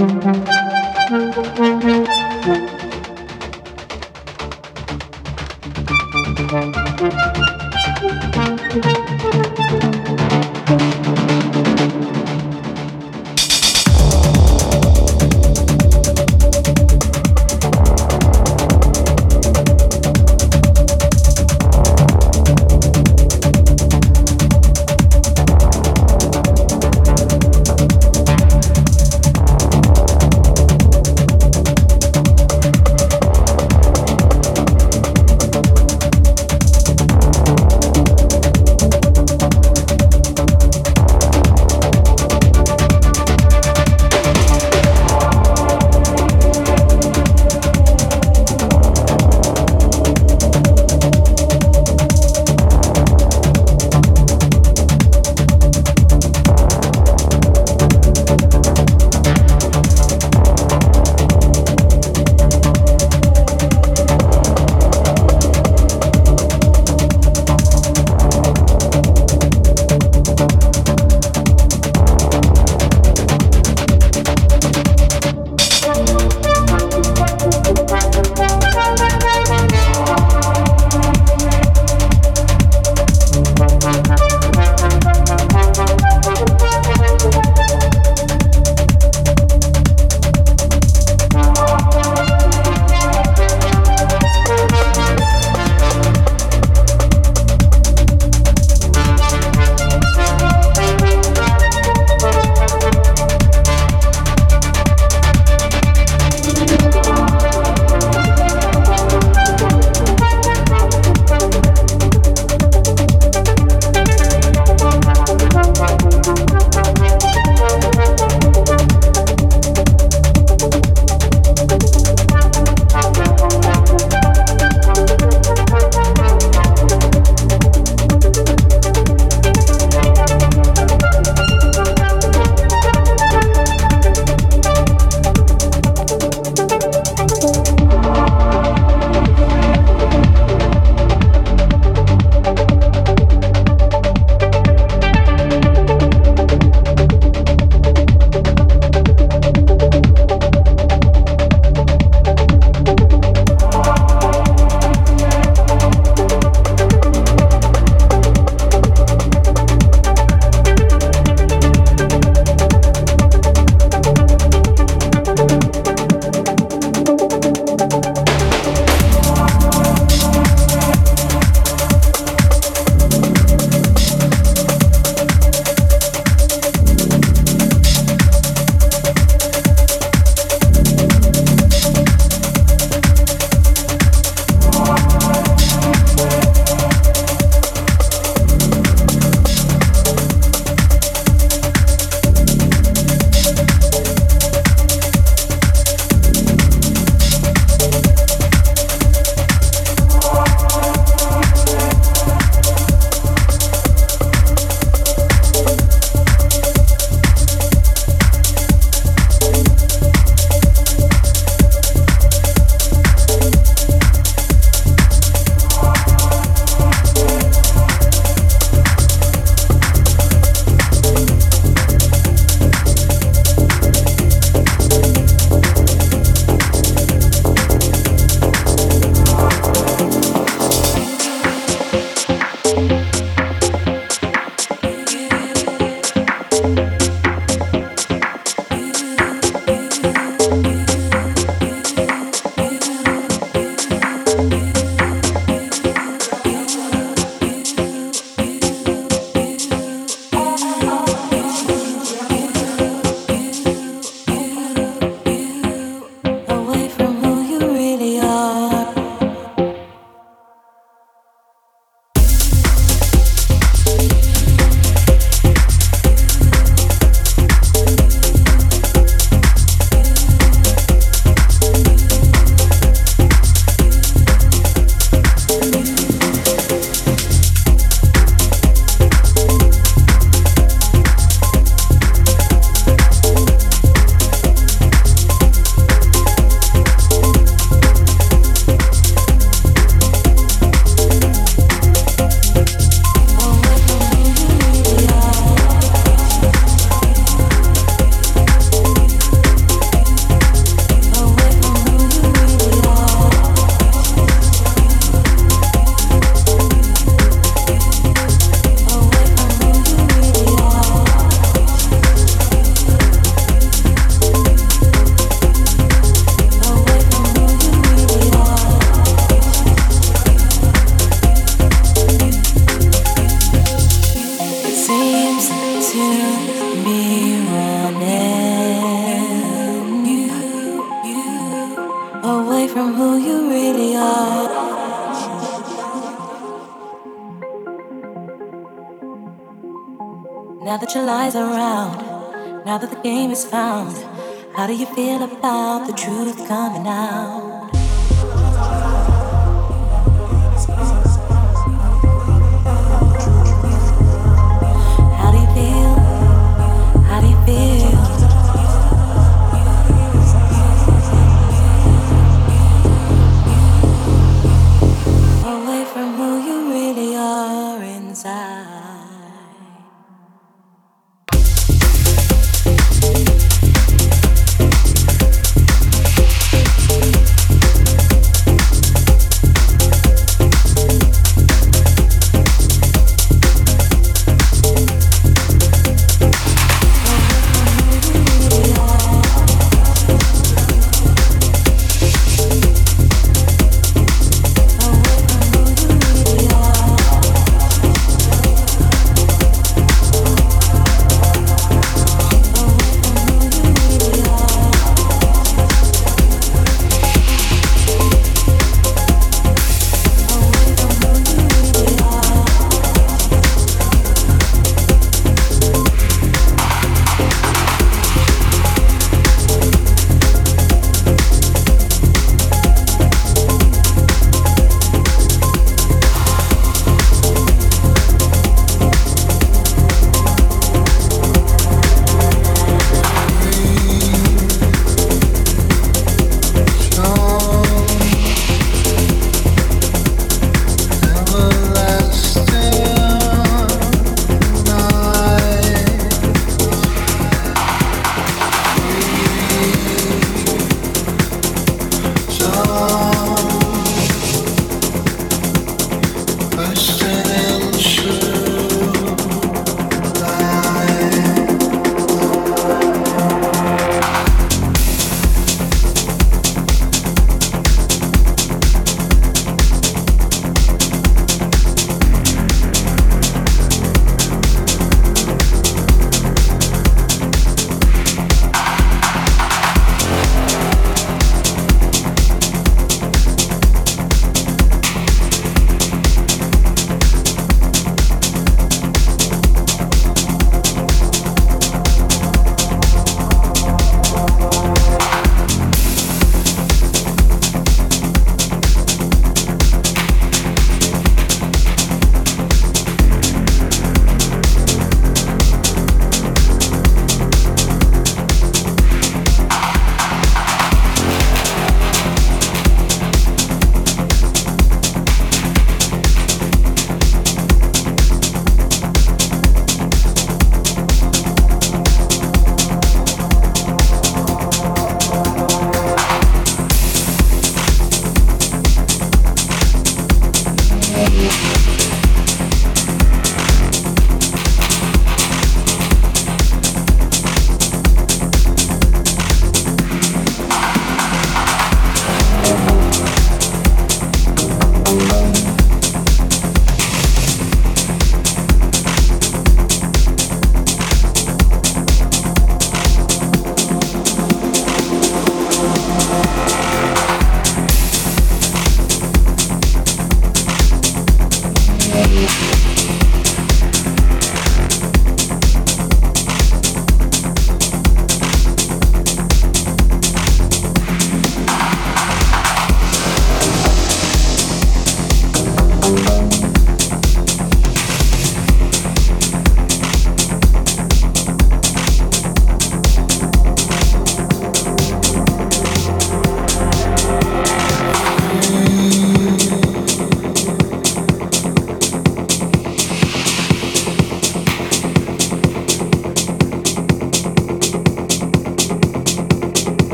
Música